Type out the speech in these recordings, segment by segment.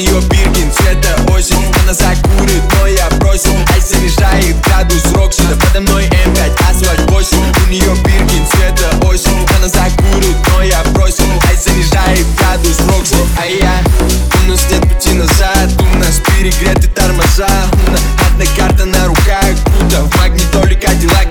нее Биркин, цвета осень Она закурит, но я бросил Ай занижает градус Рокси Да подо мной М5, асфальт 8 У нее Биркин, цвета осень Она закурит, но я бросил Ай занижает градус Рокси А я, у нас нет пути назад У нас перегреты тормоза одна карта на руках Круто, в магнитоле Кадиллак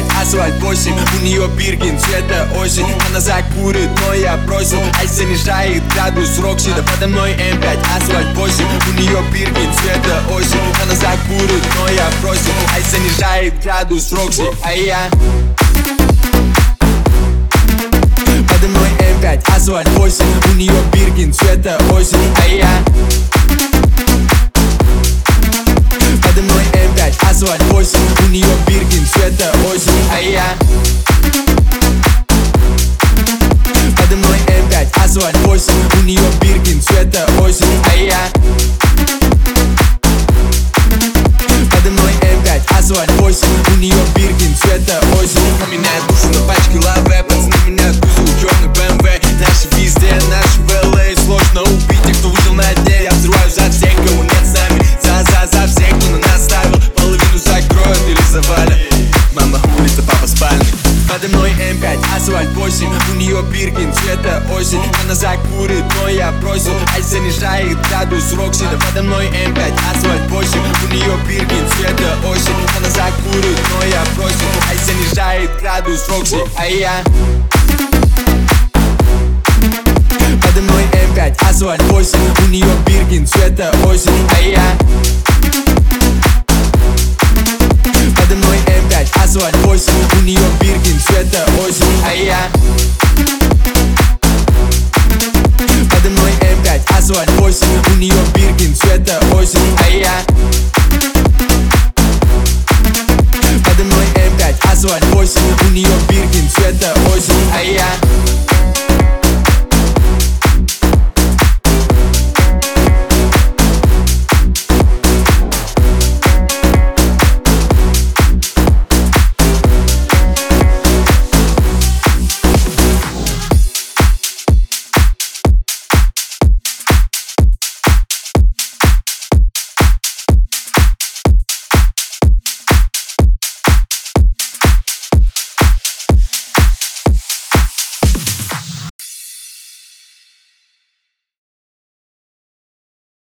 5, асфальт 8 У нее биркин, цвета осень. Она закурит, но я бросил Айс занижает градус Рокси. Да Подо мной М5, асфальт 8 У нее биркин, цвета осень. Она закурит, но я бросил Айс занижает градус Рокси А я... Подо мной М5, асфальт 8 У нее биркин, цвета осень. А я... М5, асфальт 8 У нее Биркин, цвета осень А я? Подо мной М5, асфальт 8 У нее Биркин, цвета осень А я? Подо мной М5, асфальт 8 У нее Биркин, цвета осень меня душу на пачке лаве Подо мной М5, асфальт 8 У нее Биркин, цвета осень. Она закурит, но я бросил. Ай занижает градус Рокси Да подо мной М5, асфальт 8 У нее Биркин, цвета осень. Она закурит, но я бросил. Ай занижает градус Рокси А я? Подо мной М5, асфальт 8 У нее Биркин, цвета осень. А я М5, асфальт 8 У нее Биркин, цвета осень. А я? Подо мной М5, асфальт 8 У нее Биркин, цвета осень. А я? Подо мной М5, асфальт 8 У нее Биркин, цвета осень. А я